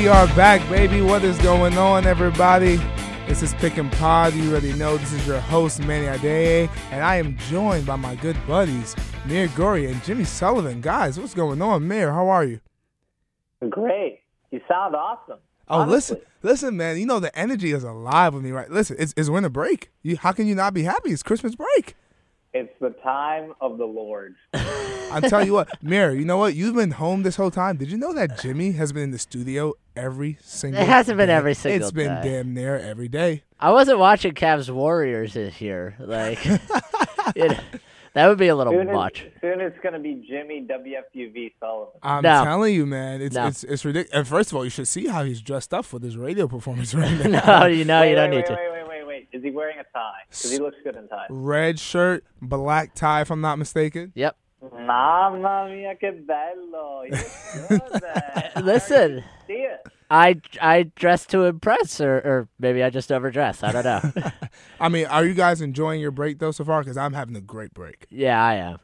we are back, baby. What is going on, everybody? This is Pick and Pod. You already know this is your host, Manny Adeye, and I am joined by my good buddies, Mir Gory and Jimmy Sullivan. Guys, what's going on? Mir, how are you? Great. You sound awesome. Oh, honestly. listen, listen, man. You know the energy is alive with me, right? Listen, it's, it's winter break. You, how can you not be happy? It's Christmas break. It's the time of the Lord. I'm telling you what, Mir, you know what? You've been home this whole time. Did you know that Jimmy has been in the studio every single? It hasn't been day? every single day. It's been day. damn near every day. I wasn't watching Cavs Warriors this year. Like, it, that would be a little Soon, much. it's, soon it's going to be Jimmy WFUV Sullivan. I'm No. telling you, man, it's No. it's it's ridiculous. And first of all, you should see how he's dressed up for this radio performance right now. No, you know wait, you don't wait, need wait, to. Wait, wait, wait, wait. Is he wearing a tie? Because he looks good in tie. Red shirt, black tie, if I'm not mistaken. Yep. Mamma mia, che bello. You look good, man. I Listen. See it. I I dress to impress, or or maybe I just overdress. I don't know. I mean, are you guys enjoying your break though so far? Because I'm having a great break. yeah, I am.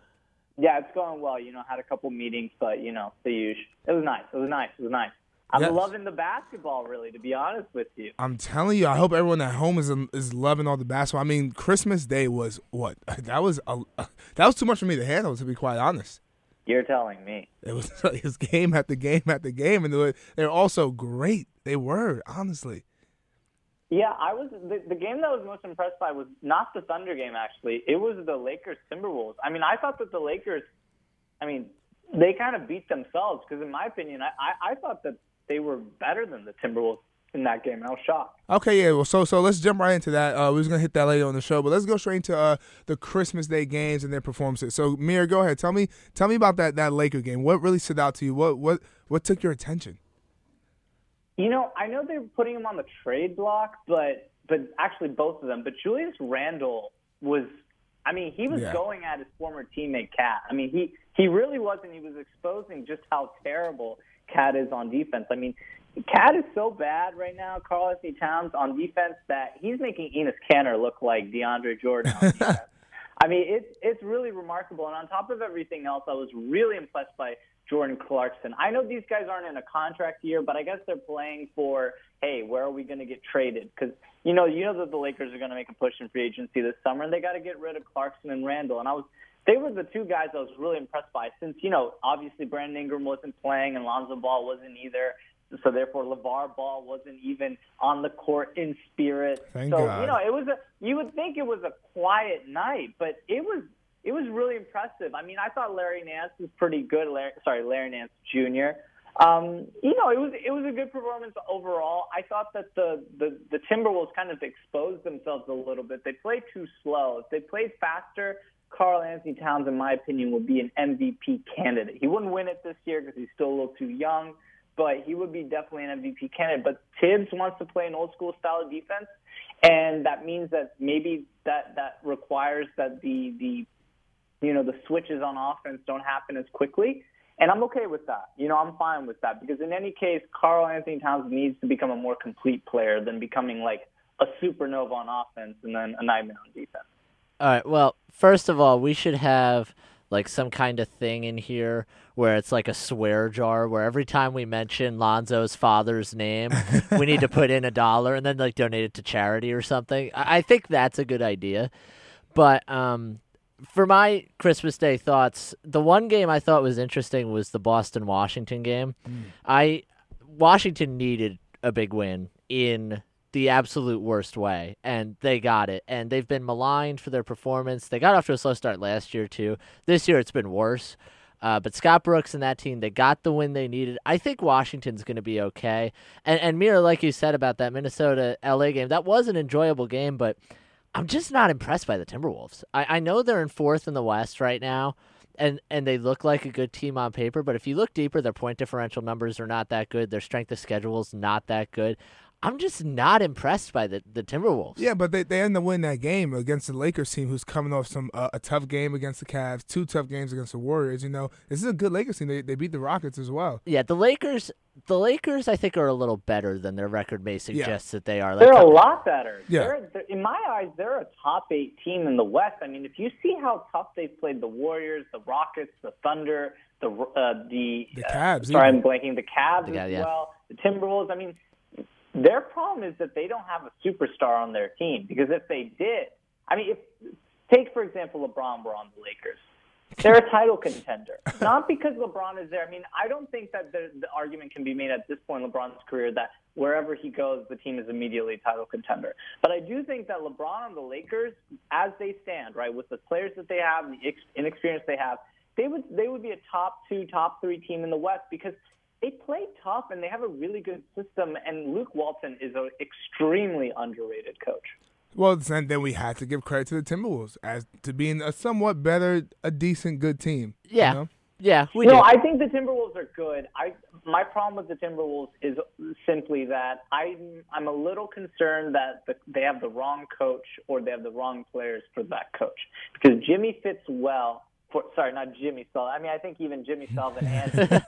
Yeah, it's going well. You know, had a couple meetings, but, you know, the usual. It was nice. It was nice. It was nice. I'm Yes. loving the basketball, really, to be honest with you. I'm telling you, I hope everyone at home is is loving all the basketball. I mean, Christmas Day was what? That was a, that was too much for me to handle, to be quite honest. You're telling me. It was it was game after game after game, and they were, they're also great. They were honestly. Yeah, I was the, the game that I was most impressed by was not the Thunder game actually. It was the Lakers Timberwolves. I mean, I thought that the Lakers, I mean, they kind of beat themselves because in my opinion, I, I I thought that they were better than the Timberwolves in that game. and I was shocked. Okay, yeah. Well, so so let's jump right into that. Uh, we was gonna hit that later on the show, but let's go straight into uh, the Christmas Day games and their performances. So, Mir, go ahead. Tell me, tell me about that that Laker game. What really stood out to you? What what what took your attention? You know, I know they're putting him on the trade block, but but actually both of them. But Julius Randle was, I mean, he was Yeah. going at his former teammate Cat. I mean, he he really wasn't. He was exposing just how terrible Cat is on defense. I mean, Cat is so bad right now, Karl-Anthony Towns on defense that he's making Enes Kanter look like DeAndre Jordan. I mean, it's it's really remarkable. And on top of everything else, I was really impressed by Jordan Clarkson. I know these guys aren't in a contract year, but I guess they're playing for, hey, where are we going to get traded? Because you know, you know that the Lakers are going to make a push in free agency this summer, and they got to get rid of Clarkson and Randle. And I was, they were the two guys I was really impressed by. Since you know, obviously Brandon Ingram wasn't playing, and Lonzo Ball wasn't either. So therefore, LaVar Ball wasn't even on the court in spirit. Thank so God. you know, it was a. You would think it was a quiet night, but it was it was really impressive. I mean, I thought Larry Nance was pretty good. Larry, sorry, Larry Nance Jr. Um, you know, it was it was a good performance overall. I thought that the, the the Timberwolves kind of exposed themselves a little bit. They played too slow. If they played faster, Karl-Anthony Towns, in my opinion, would be an MVP candidate. He wouldn't win it this year because he's still a little too young, but he would be definitely an MVP candidate. But Thibs wants to play an old school style of defense, and that means that maybe that that requires that the the you know, the switches on offense don't happen as quickly. And I'm okay with that. You know, I'm fine with that because in any case, Karl-Anthony Towns needs to become a more complete player than becoming like a supernova on offense and then a nightmare on defense. All right. Well, first of all, we should have like some kind of thing in here where it's like a swear jar where every time we mention Lonzo's father's name, we need to put in a dollar and then like donate it to charity or something. I, I think that's a good idea. But um for my Christmas Day thoughts, the one game I thought was interesting was the Boston Washington game. I Washington needed a big win in the absolute worst way, and they got it. And they've been maligned for their performance. They got off to a slow start last year too. This year it's been worse. Uh, but Scott Brooks and that team, they got the win they needed. I think Washington's going to be okay. And and Mira, like you said about that Minnesota LA game, that was an enjoyable game, but I'm just not impressed by the Timberwolves. I, I know they're in fourth in the West right now, and and they look like a good team on paper. But if you look deeper, their point differential numbers are not that good. Their strength of schedule is not that good. I'm just not impressed by the, the Timberwolves. Yeah, but they they end up winning that game against the Lakers team, who's coming off some uh, a tough game against the Cavs, two tough games against the Warriors. You know, this is a good Lakers team. They they beat the Rockets as well. Yeah, the Lakers. The Lakers, I think, are a little better than their record may suggest that they are. Like, They're a lot better. Yeah. They're, they're, in my eyes, they're a top eight team in the West. I mean, if you see how tough they've played the Warriors, the Rockets, the Thunder, the uh, the The uh, Cavs, sorry, even. I'm blanking. The Cavs The as Cavs, yeah. well. The Timberwolves. I mean, their problem is that they don't have a superstar on their team because if they did, I mean, if take for example LeBron were on the Lakers, they're a title contender. Not because LeBron is there. I mean, I don't think that the, the argument can be made at this point in LeBron's career that wherever he goes, the team is immediately a title contender. But I do think that LeBron and the Lakers, as they stand, right, with the players that they have, and the ex- inexperience they have, they would they would be a top two, top three team in the West because they play tough and they have a really good system. And Luke Walton is an extremely underrated coach. Well, and then we had to give credit to the Timberwolves as to being a somewhat better, a decent, good team. you Yeah. know? Yeah, we no, do. I think the Timberwolves are good. I my problem with the Timberwolves is simply that I'm I'm a little concerned that the, they have the wrong coach or they have the wrong players for that coach because Jimmy fits well. For, sorry, not Jimmy Sullivan. I mean, I think even Jimmy Sullivan and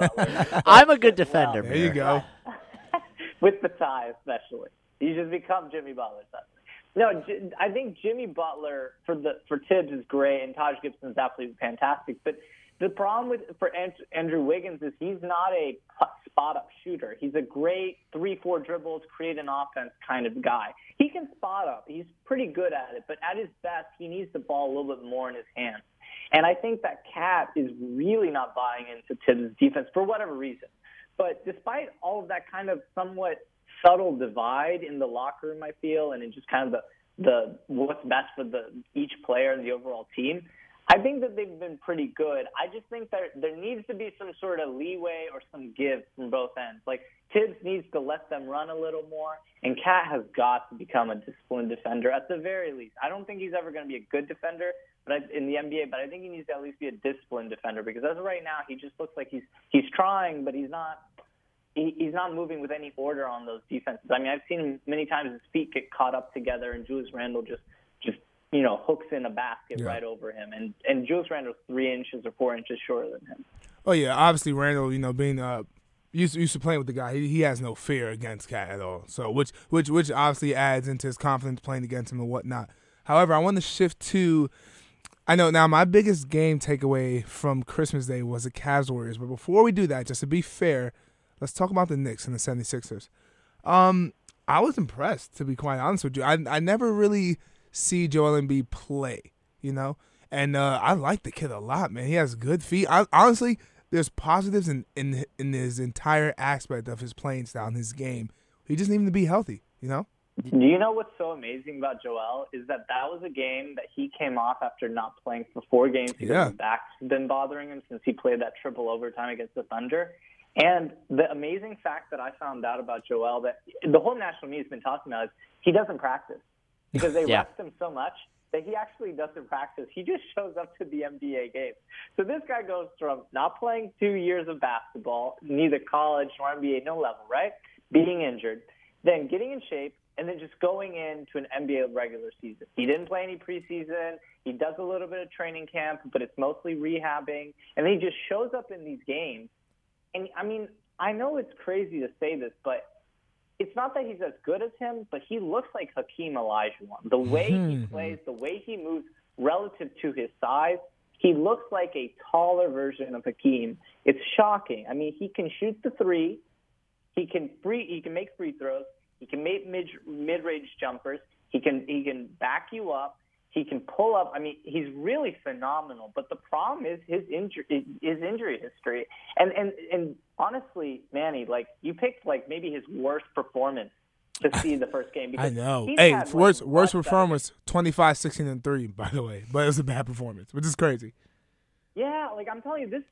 I'm a good fit well defender. There you Mir. go. with the tie, especially. He's just become Jimmy Butler suddenly. No, I think Jimmy Butler for the for Thibs is great, and Taj Gibson is absolutely fantastic. But the problem with for Andrew Wiggins is he's not a spot up shooter. He's a great three four dribbles, create an offense kind of guy. He can spot up. He's pretty good at it, but at his best, he needs the ball a little bit more in his hands. And I think that Cat is really not buying into Thibs' defense for whatever reason. But despite all of that kind of somewhat subtle divide in the locker room, I feel, and in just kind of the the what's best for the each player and the overall team, I think that they've been pretty good. I just think that there needs to be some sort of leeway or some give from both ends. Like Thibs needs to let them run a little more, and Cat has got to become a disciplined defender at the very least. I don't think he's ever going to be a good defender, but I, in the NBA, but I think he needs to at least be a disciplined defender because as of right now, he just looks like he's he's trying, but he's not he, he's not moving with any order on those defenses. I mean, I've seen him many times his feet get caught up together, and Julius Randle just just you know hooks in a basket Yeah. right over him, and and Julius Randle's three inches or four inches shorter than him. Oh yeah, obviously Randle, you know, being uh used used to playing with the guy, he, he has no fear against Cat at all. So which which which obviously adds into his confidence playing against him and whatnot. However, I want to shift to I know now my biggest game takeaway from Christmas Day was the Cavs Warriors, but before we do that, just to be fair, let's talk about the Knicks and the 76ers. Um I was impressed to be quite honest with you. I I never really see Joel Embiid play, you know? And uh, I like the kid a lot, man. He has good feet. I, honestly, there's positives in, in in his entire aspect of his playing style and his game. He just needs to be healthy, you know. Do you know what's so amazing about Joel is that that was a game that he came off after not playing for four games because Yeah. his back's been bothering him since he played that triple overtime against the Thunder. And the amazing fact that I found out about Joel that the whole national media's been talking about is he doesn't practice because they Yeah. rest him so much that he actually doesn't practice. He just shows up to the NBA games. So this guy goes from not playing two years of basketball, neither college nor NBA, no level, right? Being injured, then getting in shape, and then just going into an NBA regular season. He didn't play any preseason. He does a little bit of training camp, but it's mostly rehabbing. And then he just shows up in these games. And I mean, I know it's crazy to say this, but it's not that he's as good as him, but he looks like Hakeem Olajuwon. The way he Mhm. plays, the way he moves relative to his size, he looks like a taller version of Hakeem. It's shocking. I mean, he can shoot the three, he can free, he can make free throws, he can make mid mid range jumpers, he can he can back you up, he can pull up. I mean, he's really phenomenal. But the problem is his injury his injury history. And and and honestly, Manny, like you picked like maybe his worst performance to see in the first game. I know. Hey, had, like, worst worst performance 25, 16, and three, by the way. But it was a bad performance, which is crazy. Yeah, like I'm telling you, this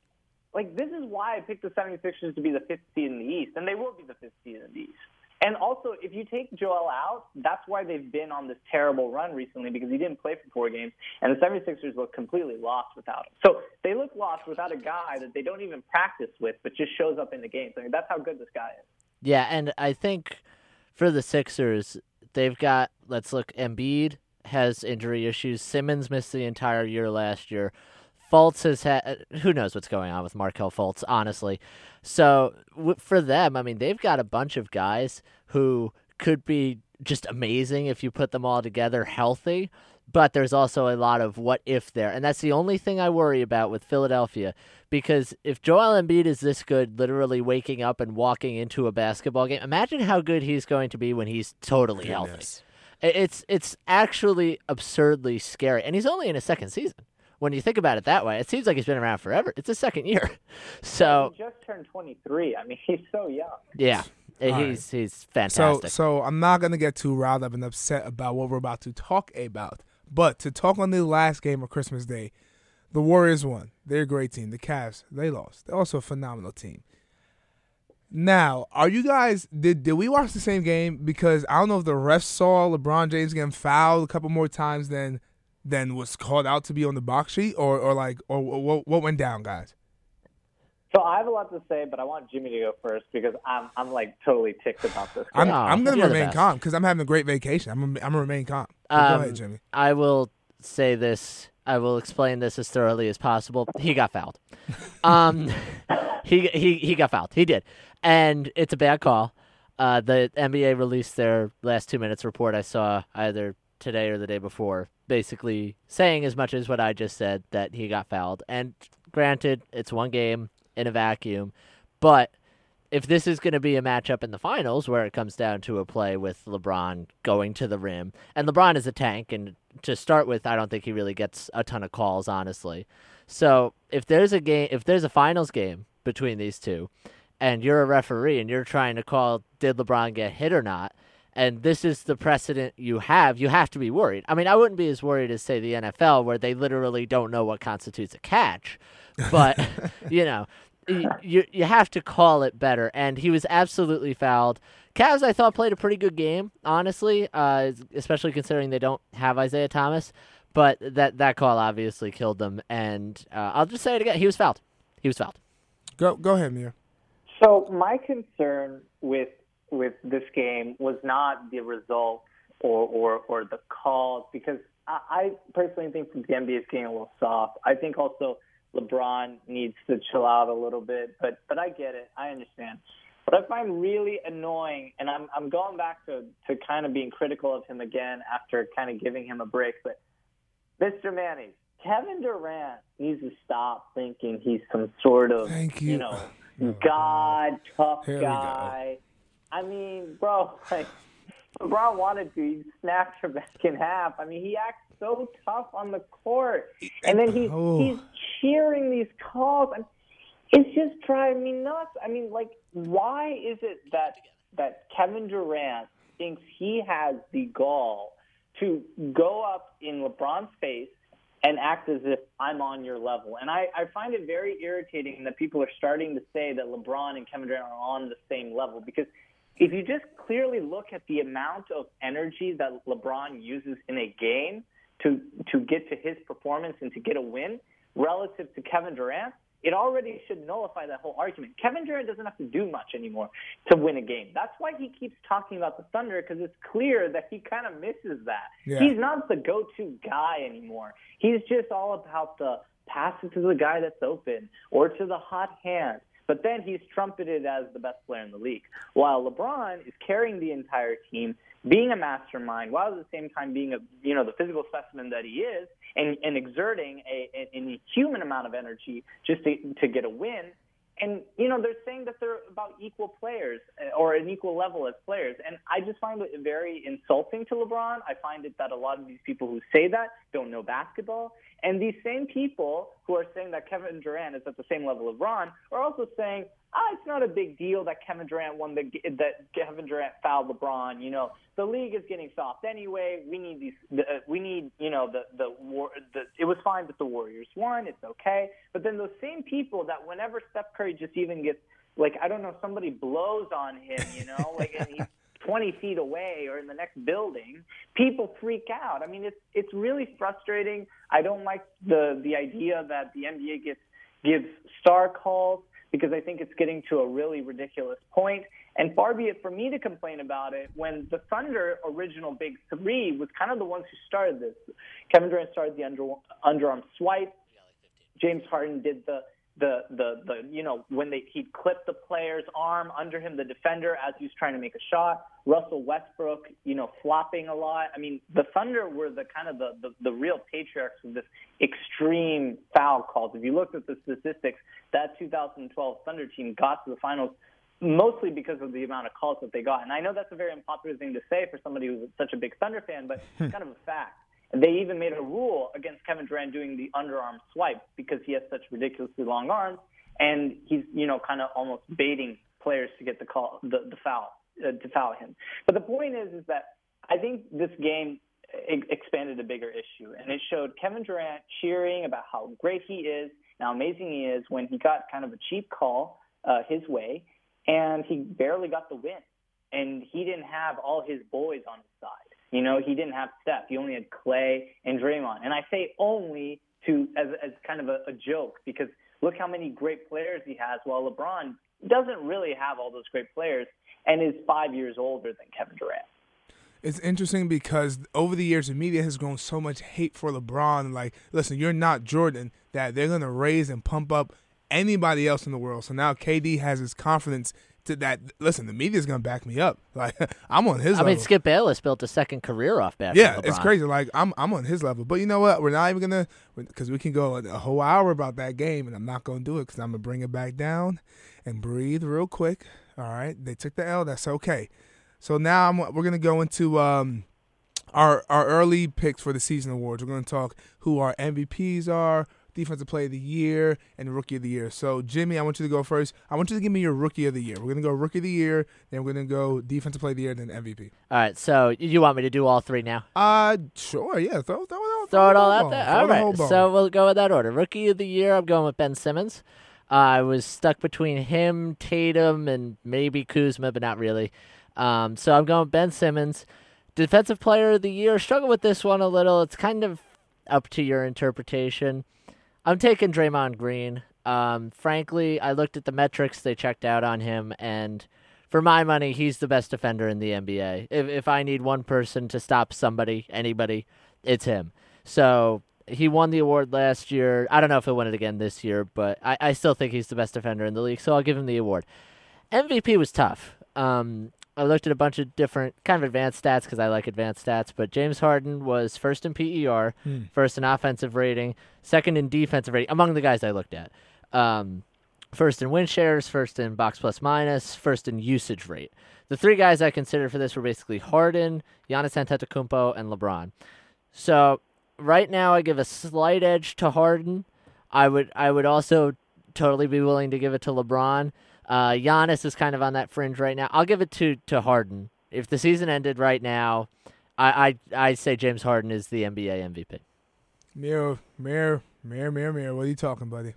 like this is why I picked the 76ers to be the fifth seed in the East, and they will be the fifth seed in the East. And also, if you take Joel out, that's why they've been on this terrible run recently because he didn't play for four games, and the 76ers look completely lost without him. So they look lost without a guy that they don't even practice with, but just shows up in the games. I mean, that's how good this guy is. Yeah, and I think for the Sixers, they've got let's look. Embiid has injury issues. Simmons missed the entire year last year. Fultz has had uh, who knows what's going on with Markelle Fultz, honestly. So w- for them, I mean, they've got a bunch of guys who could be just amazing if you put them all together healthy. But there's also a lot of what if there. And that's the only thing I worry about with Philadelphia. Because if Joel Embiid is this good, literally waking up and walking into a basketball game, imagine how good he's going to be when he's totally Goodness. healthy. It's it's actually absurdly scary. And he's only in his second season. When you think about it that way, it seems like he's been around forever. It's his second year. So he just turned 23. I mean, he's so young. yeah. All right. He's fantastic. So, so I'm not gonna get too riled up and upset about what we're about to talk about. But to talk on the last game of Christmas Day, the Warriors won. They're a great team. The Cavs, they lost. They're also a phenomenal team. Now, are you guys did did we watch the same game? Because I don't know if the refs saw LeBron James getting fouled a couple more times than than was called out to be on the box sheet, or or like or what what went down, guys? So I have a lot to say, but I want Jimmy to go first because I'm I'm like totally ticked about this. I'm I'm gonna you're remain calm because I'm having a great vacation. I'm gonna, I'm gonna remain calm. But go Um, ahead, Jimmy. I will say this. I will explain this as thoroughly as possible. He got fouled. Um, he he he got fouled. He did, and it's a bad call. Uh, the NBA released their last two minutes report. I saw either today or the day before, basically saying as much as what I just said that he got fouled. And granted, it's one game in a vacuum, but if this is going to be a matchup in the finals where it comes down to a play with LeBron going to the rim, and LeBron is a tank, and to start with, I don't think he really gets a ton of calls, honestly. So if there's a game, if there's a finals game between these two, and you're a referee and you're trying to call did LeBron get hit or not, and this is the precedent you have, you have to be worried. I mean, I wouldn't be as worried as say the NFL where they literally don't know what constitutes a catch, but you know, you you have to call it better. And he was absolutely fouled. Cavs, I thought played a pretty good game, honestly, uh, especially considering they don't have Isaiah Thomas. But that that call obviously killed them. And uh, I'll just say it again: he was fouled. He was fouled. Go go ahead, Mir. So my concern with with this game was not the result or or, or the calls because I, I personally think the NBA is getting a little soft. I think also LeBron needs to chill out a little bit, but but I get it. I understand. What I find really annoying, and I'm I'm going back to to kind of being critical of him again after kind of giving him a break, but Mr. Manning, Kevin Durant needs to stop thinking he's some sort of Thank you. know oh God, tough Here we go. guy. I mean, bro, like LeBron wanted to, he snapped her back in half. I mean, he acts so tough on the court, and then he's Oh. he's cheering these calls. And it's just driving me nuts. I mean, like, why is it that that Kevin Durant thinks he has the gall to go up in LeBron's face and act as if I'm on your level. And I, I find it very irritating that people are starting to say that LeBron and Kevin Durant are on the same level because if you just clearly look at the amount of energy that LeBron uses in a game to to get to his performance and to get a win relative to Kevin Durant, it already should nullify that whole argument. Kevin Durant doesn't have to do much anymore to win a game. That's why he keeps talking about the Thunder because it's clear that he kind of misses that. Yeah. He's not the go-to guy anymore. He's just all about the pass it to the guy that's open or to the hot hand. But then he's trumpeted as the best player in the league, while LeBron is carrying the entire team, being a mastermind, while at the same time being a you know the physical specimen that he is, and, and exerting a, an inhuman amount of energy just to, to get a win. And you know they're saying that they're about equal players uh, or an equal level as players, and I just find it very insulting to LeBron. I find it that a lot of these people who say that don't know basketball, and these same people who are saying that Kevin Durant is at the same level of Ron are also saying, ah, it's not a big deal that Kevin Durant won the that Kevin Durant fouled LeBron. You know, the league is getting soft anyway. We need these. The, uh, we need you know the the war. The, it was fine that the Warriors won. It's okay. But then those same people that whenever Steph Curry just even gets like I don't know somebody blows on him, you know, like and he's 20 feet away or in the next building, people freak out. I mean, it's it's really frustrating. I don't like the the idea that the NBA gets gives star calls because I think it's getting to a really ridiculous point. And far be it for me to complain about it when the Thunder original big three was kind of the ones who started this. Kevin Durant started the under, underarm swipe. James Harden did the the the the you know when they he'd clip the player's arm under him, the defender as he was trying to make a shot. Russell Westbrook, you know, flopping a lot. I mean, the Thunder were the kind of the the, the real patriarchs of this extreme foul calls. If you looked at the statistics, that 2012 Thunder team got to the finals mostly because of the amount of calls that they got. And I know that's a very unpopular thing to say for somebody who's such a big Thunder fan, but it's kind of a fact. They even made a rule against Kevin Durant doing the underarm swipe because he has such ridiculously long arms, and he's you know kind of almost baiting players to get the call, the, the foul, uh, to foul him. But the point is, is that I think this game expanded a bigger issue, and it showed Kevin Durant cheering about how great he is, how amazing he is, when he got kind of a cheap call uh, his way, and he barely got the win, and he didn't have all his boys on his side. You know, he didn't have Steph. He only had Clay and Draymond. And I say only to as as kind of a, a joke because look how many great players he has, while LeBron doesn't really have all those great players and is five years older than Kevin Durant. It's interesting because over the years, the media has grown so much hate for LeBron. Like, listen, you're not Jordan, that they're going to raise and pump up anybody else in the world. So now KD has his confidence to that. Listen, the media's gonna back me up. Like I'm on his. Level. I level. mean, Skip Bayless built a second career off bashing Yeah, it's crazy. Like I'm, I'm on his level. But you know what? We're not even gonna because we can go a, a whole hour about that game, and I'm not gonna do it because I'm gonna bring it back down and breathe real quick. All right, they took the L. That's okay. So now I'm, we're gonna go into um, our our early picks for the season awards. We're gonna talk who our MVPs are, Defensive Player of the Year, and Rookie of the Year. So, Jimmy, I want you to go first. I want you to give me your Rookie of the Year. We're going to go Rookie of the Year, then we're going to go Defensive Player of the Year, then MVP. All right, so you want me to do all three now? Uh, sure, yeah. Throw, throw, throw, Throw it all out ball. there. All the right, ball. so we'll go with that order. Rookie of the Year, I'm going with Ben Simmons. Uh, I was stuck between him, Tatum, and maybe Kuzma, but not really. Um, so I'm going with Ben Simmons. Defensive Player of the Year, struggle with this one a little. It's kind of up to your interpretation. I'm taking Draymond Green. Um, frankly, I looked at the metrics they checked out on him, and for my money, he's the best defender in the NBA. If if I need one person to stop somebody, anybody, it's him. So he won the award last year. I don't know if he'll win it again this year, but I, I still think he's the best defender in the league, so I'll give him the award. MVP was tough. Um, I looked at a bunch of different kind of advanced stats because I like advanced stats, but James Harden was first in PER, Hmm. first in offensive rating, second in defensive rating among the guys I looked at. Um, first in win shares, first in box plus minus, first in usage rate. The three guys I considered for this were basically Harden, Giannis Antetokounmpo, and LeBron. So right now, I give a slight edge to Harden. I would I would also totally be willing to give it to LeBron. Uh, Giannis is kind of on that fringe right now. I'll give it to to Harden. If the season ended right now, I I I say James Harden is the NBA MVP. Mirror, mirror, mirror, mirror, mirror. What are you talking, buddy?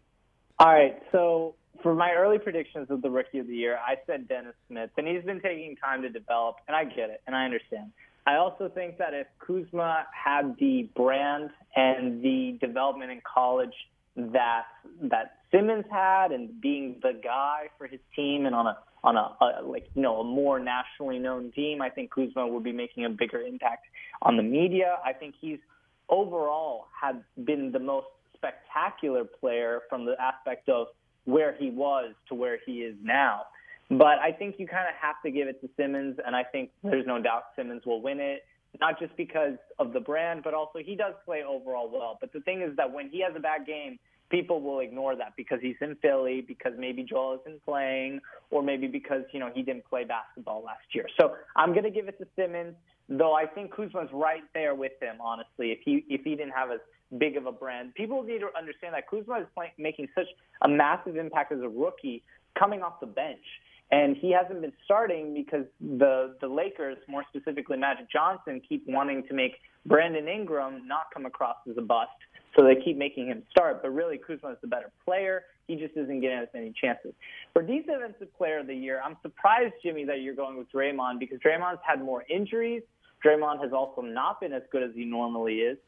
All right, so for my early predictions of the Rookie of the Year, I said Dennis Smith, and he's been taking time to develop, and I get it, and I understand. I also think that if Kuzma had the brand and the development in college that that Simmons had, and being the guy for his team, and on a on a, a like you know a more nationally known team, I think Kuzma would be making a bigger impact on the media. I think he's overall had been the most spectacular player from the aspect of where he was to where he is now. But I think you kind of have to give it to Simmons, and I think there's no doubt Simmons will win it, not just because of the brand, but also he does play overall well. But the thing is that when he has a bad game, people will ignore that because he's in Philly, because maybe Joel isn't playing, or maybe because, you know, he didn't play basketball last year. So I'm going to give it to Simmons, though I think Kuzma's right there with him, honestly, if he, if he didn't have as big of a brand. People need to understand that Kuzma is playing, making such a massive impact as a rookie coming off the bench. And he hasn't been starting because the the Lakers, more specifically Magic Johnson, keep wanting to make Brandon Ingram not come across as a bust. So they keep making him start, but really Kuzma is the better player. He just isn't getting as many chances. For defensive player of the year, I'm surprised, Jimmy, that you're going with Draymond because Draymond's had more injuries. Draymond has also not been as good as he normally is.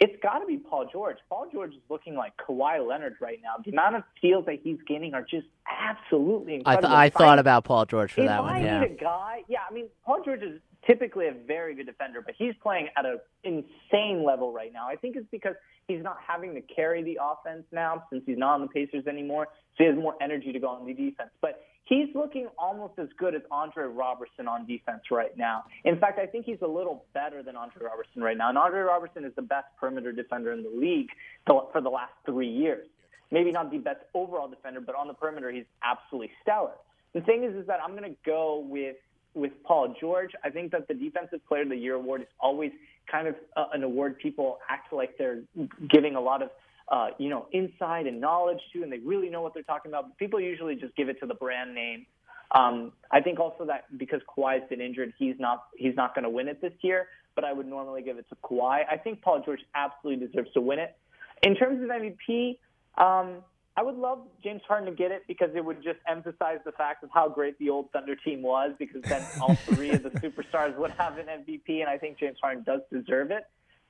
It's got to be Paul George. Paul George is looking like Kawhi Leonard right now. The amount of steals that he's getting are just absolutely I incredible. th- I thought about Paul George for if that I one. need Yeah. a guy, yeah, I mean, Paul George is typically a very good defender, but he's playing at an insane level right now. I think it's because he's not having to carry the offense now since he's not on the Pacers anymore, so he has more energy to go on the defense. But he's looking almost as good as Andre Robertson on defense right now. In fact, I think he's a little better than Andre Robertson right now. And Andre Robertson is the best perimeter defender in the league for the last three years. Maybe not the best overall defender, but on the perimeter, he's absolutely stellar. The thing is, is that I'm going to go with with Paul George. I think that the Defensive Player of the Year award is always kind of uh, an award people act like they're giving a lot of uh, you know insight and knowledge to, and they really know what they're talking about. But people usually just give it to the brand name. Um, I think also that because Kawhi's been injured, he's not he's not going to win it this year. But I would normally give it to Kawhi. I think Paul George absolutely deserves to win it. In terms of MVP, um, I would love James Harden to get it because it would just emphasize the fact of how great the old Thunder team was because then all three of the superstars would have an MVP, and I think James Harden does deserve it.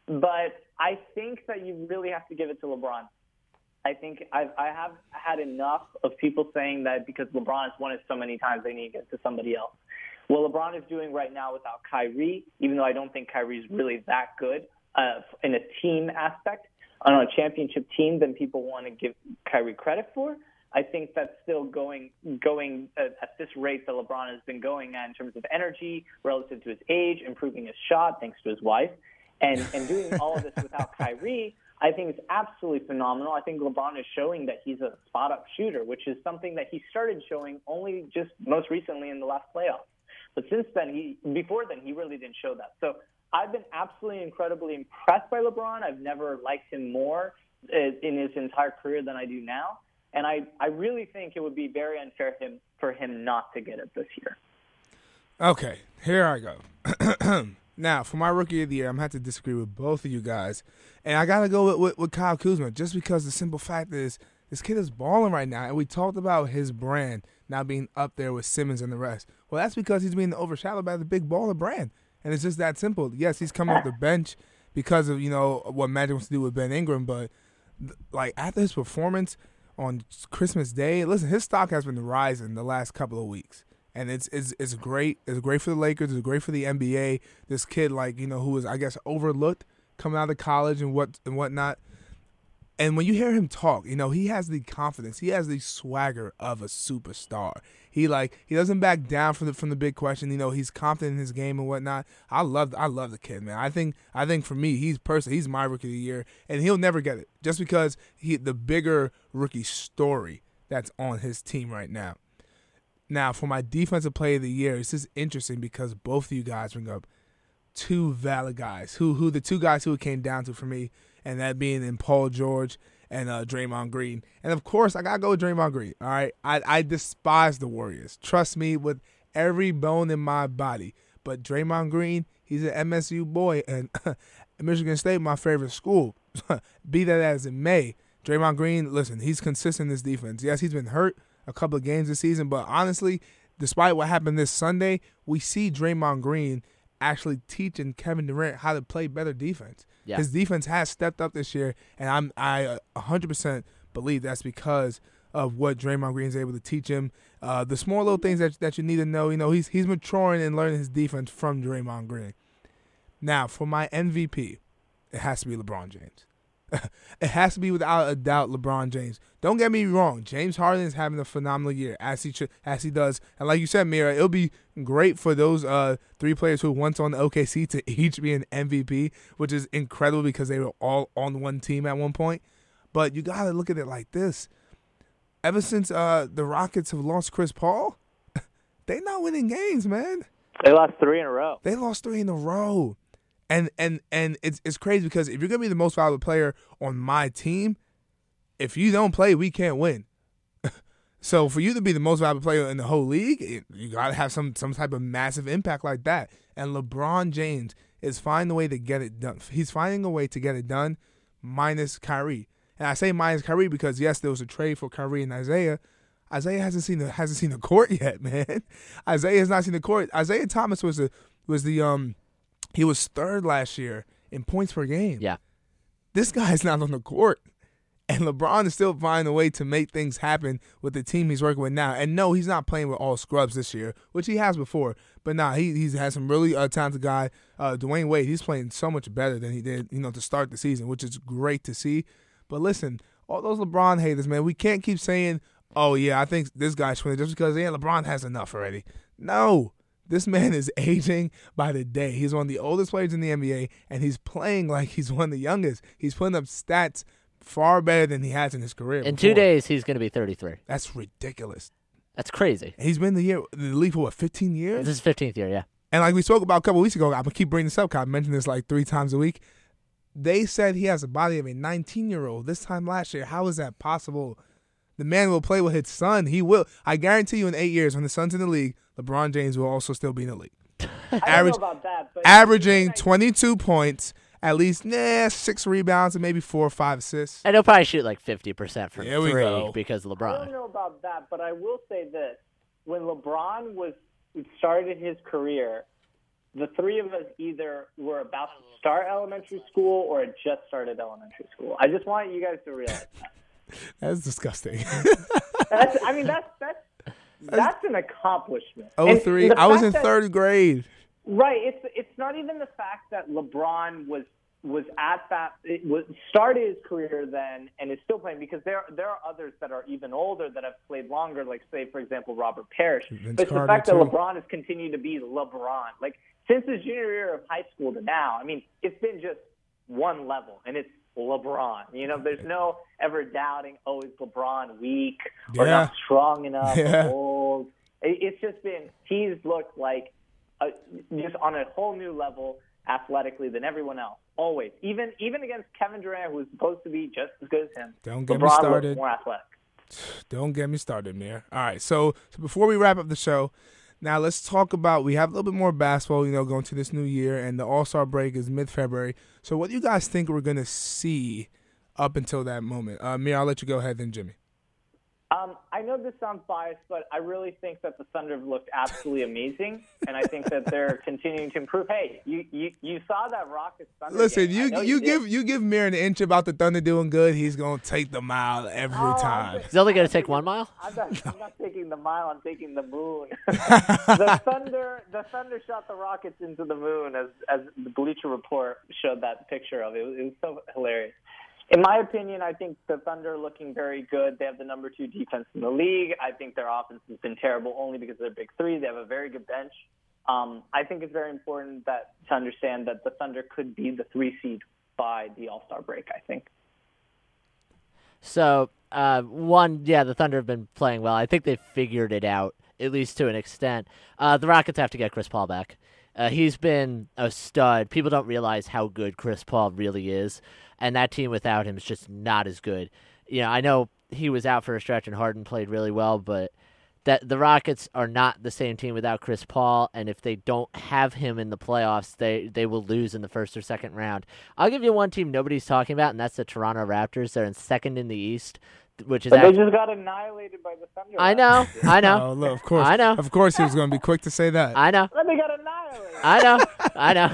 But I think that you really have to give it to LeBron. I think I've, I have had enough of people saying that because LeBron has won it so many times, they need to get it to somebody else. What LeBron is doing right now without Kyrie, even though I don't think Kyrie is really that good uh, in a team aspect, on a championship team than people want to give Kyrie credit for. I think that's still going going at, at this rate that LeBron has been going at in terms of energy relative to his age, improving his shot thanks to his wife, and and doing all of this without Kyrie. I think it's absolutely phenomenal. I think LeBron is showing that he's a spot up shooter, which is something that he started showing only just most recently in the last playoffs. But since then, he before then he really didn't show that. So I've been absolutely incredibly impressed by LeBron. I've never liked him more in his entire career than I do now. And I, I really think it would be very unfair him, for him not to get it this year. Okay, here I go. now, for my rookie of the year, I'm going to have to disagree with both of you guys. And I got to go with, with, with Kyle Kuzma just because the simple fact is this kid is balling right now. And we talked about his brand now being up there with Simmons and the rest. Well, that's because he's being overshadowed by the big baller brand and it's just that simple. Yes, he's coming off the bench because of you know what Magic wants to do with Ben Ingram, but like after his performance on Christmas Day, listen, his stock has been rising the last couple of weeks, and it's it's it's great. It's great for the Lakers. It's great for the NBA. This kid, like you know, who was I guess overlooked coming out of college and what and whatnot. And when you hear him talk, you know, he has the confidence, he has the swagger of a superstar. He like he doesn't back down from the from the big question. You know, he's confident in his game and whatnot. I love I love the kid, man. I think I think for me, he's person he's my rookie of the year, and he'll never get it just because he the bigger rookie story that's on his team right now. Now, for my defensive play of the year, this is interesting because both of you guys bring up two valid guys who who the two guys who it came down to for me and that being in Paul George and uh, Draymond Green. And of course, I gotta go with Draymond Green. All right, I I despise the Warriors. Trust me, with every bone in my body. But Draymond Green, he's an MSU boy, and Michigan State, my favorite school. Be that as it may, Draymond Green, listen, he's consistent in this defense. Yes, he's been hurt a couple of games this season, but honestly, despite what happened this Sunday, we see Draymond Green actually teaching Kevin Durant how to play better defense. Yeah. His defense has stepped up this year, and I'm I 100% uh, believe that's because of what Draymond Green is able to teach him. Uh, the small little things that that you need to know. You know, he's he's maturing and learning his defense from Draymond Green. Now, for my MVP, it has to be LeBron James. it has to be without a doubt LeBron James. Don't get me wrong, James Harden is having a phenomenal year as he as he does, and like you said, Mira, it'll be great for those uh, three players who once on the OKC to each be an MVP, which is incredible because they were all on one team at one point. But you gotta look at it like this: ever since uh, the Rockets have lost Chris Paul, they're not winning games, man. They lost three in a row. They lost three in a row. And and and it's it's crazy because if you're gonna be the most valuable player on my team, if you don't play, we can't win. so for you to be the most valuable player in the whole league, you gotta have some some type of massive impact like that. And LeBron James is finding a way to get it done. He's finding a way to get it done, minus Kyrie. And I say minus Kyrie because yes, there was a trade for Kyrie and Isaiah. Isaiah hasn't seen the hasn't seen the court yet, man. Isaiah has not seen the court. Isaiah Thomas was the was the um he was third last year in points per game. Yeah. This guy's not on the court. And LeBron is still finding a way to make things happen with the team he's working with now. And no, he's not playing with all scrubs this year, which he has before. But nah, he he's had some really uh, talented guy. Uh, Dwyane Wade, he's playing so much better than he did, you know, to start the season, which is great to see. But listen, all those LeBron haters, man, we can't keep saying, "Oh yeah, I think this guy's winning just because yeah, LeBron has enough already." No, this man is aging by the day. He's one of the oldest players in the NBA, and he's playing like he's one of the youngest. He's putting up stats far better than he has in his career. In before. two days, he's going to be 33. That's ridiculous. That's crazy. He's been the year the league for what, 15 years? This is 15th year, yeah. And like we spoke about a couple weeks ago, I'm gonna keep bringing this up. Cause I mentioned this like three times a week. They said he has the body of a 19 year old. This time last year, how is that possible? The man will play with his son. He will. I guarantee you, in eight years, when the son's in the league, LeBron James will also still be in the league. I don't Average- know about that, but Averaging 22 points, at least nah, six rebounds, and maybe four or five assists. And he'll probably shoot like 50% from There we three go. because of LeBron. I don't know about that, but I will say this: when LeBron was started his career, the three of us either were about to start elementary school or had just started elementary school. I just want you guys to realize that. That's disgusting. That's, I mean, that's that's that's an accomplishment. Oh three, I was in that- third grade. Right. It's it's not even the fact that LeBron was was at that it was started his career then and is still playing because there there are others that are even older that have played longer, like say for example Robert Parish. Vince but it's the fact that. LeBron has continued to be LeBron. Like since his junior year of high school to now, I mean, it's been just one level and it's LeBron. You know, there's no ever doubting, oh, is LeBron weak or Yeah. not strong enough Yeah. old. It- It's just been he's looked like uh, just on a whole new level athletically than everyone else. Always, even even against Kevin Durant, who was supposed to be just as good as him. Don't get me started. more athletic. Don't get me started, Mir. All right, so, so before we wrap up the show, now let's talk about we have a little bit more basketball, you know, going to this new year, and the All Star break is mid February. So, what do you guys think we're gonna see up until that moment? Uh, Mir, I'll let you go ahead, then Jimmy. Um, I know this sounds biased, but I really think that the Thunder have looked absolutely amazing, and I think that they're continuing to improve. Hey, you you, you saw that Rockets Thunder. Listen, game. I you, you give you give Mir an inch about the Thunder doing good, he's gonna take the mile every Oh, I'm time. He's only going to take one mile? I'm not, I'm not taking the mile. I'm taking the moon. the thunder, the thunder shot the rockets into the moon, as as the Bleacher Report showed that picture of it. It was, it was so hilarious. In my opinion, I think the Thunder are looking very good. They have the number two defense in the league. I think their offense has been terrible only because they're big three. They have a very good bench. Um, I think it's very important that to understand that the Thunder could be the three seed by the All Star break. I think. So, uh, one, yeah, the Thunder have been playing well. I think they've figured it out, at least to an extent. Uh, the Rockets have to get Chris Paul back. Uh, he's been a stud. People don't realize how good Chris Paul really is, and that team without him is just not as good. You know, I know he was out for a stretch and Harden played really well, but that the Rockets are not the same team without Chris Paul, and if they don't have him in the playoffs, they they will lose in the first or second round. I'll give you one team nobody's talking about, and that's the Toronto Raptors. They're in second in the East, which is But they just got annihilated by the Thunder. I know. I know, Oh, look, of course, I know. of course, he was gonna be quick to say that. I know, But they got annihilated. I know, I know.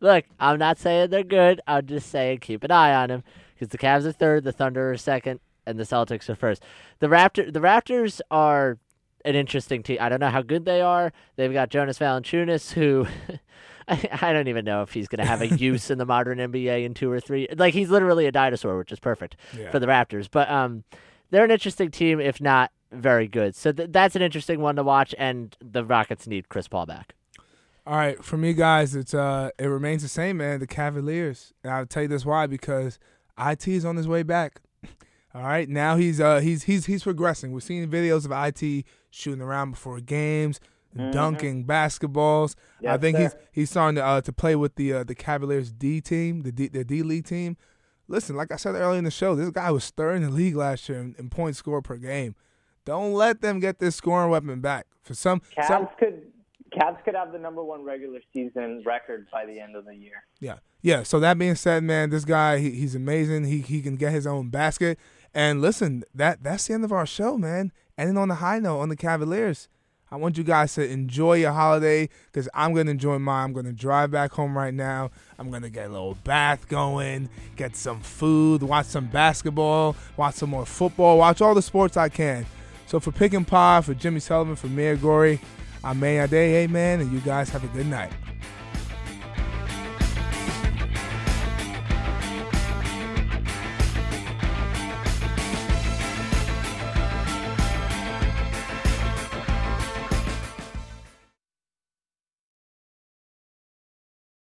Look, I'm not saying they're good. I'm just saying keep an eye on them because the Cavs are third, the Thunder are second, and the Celtics are first. The Raptor, the Raptors are an interesting team. I don't know how good they are. They've got Jonas Valanciunas, who I, I don't even know if he's going to have a use in the modern NBA in two or three. Like he's literally a dinosaur, which is perfect Yeah. for the Raptors. But um, they're an interesting team, if not very good. So th- that's an interesting one to watch. And the Rockets need Chris Paul back. All right, for me, guys, it's uh, it remains the same, man. The Cavaliers, and I'll tell you this why because it is on his way back. All right, now he's uh he's he's he's progressing. We're seeing videos of it shooting around before games, dunking basketballs. I think sir. he's he's starting to uh, to play with the uh, the Cavaliers D team, the D, the D League team. Listen, like I said earlier in the show, this guy was third in the league last year in, in points scored per game. Don't let them get this scoring weapon back. For some, some Cavs could Cavs could have the number one regular season record by the end of the year. Yeah, yeah. So that being said, man, this guy he, he's amazing. He he can get his own basket. And listen, that that's the end of our show, man. Ending on the high note on the Cavaliers. I want you guys to enjoy your holiday because I'm going to enjoy mine. I'm going to drive back home right now. I'm going to get a little bath going, get some food, watch some basketball, watch some more football, watch all the sports I can. So for Pick and Pod, for Jimmy Sullivan, for Mir Gory, I'm May hey man, and you guys have a good night.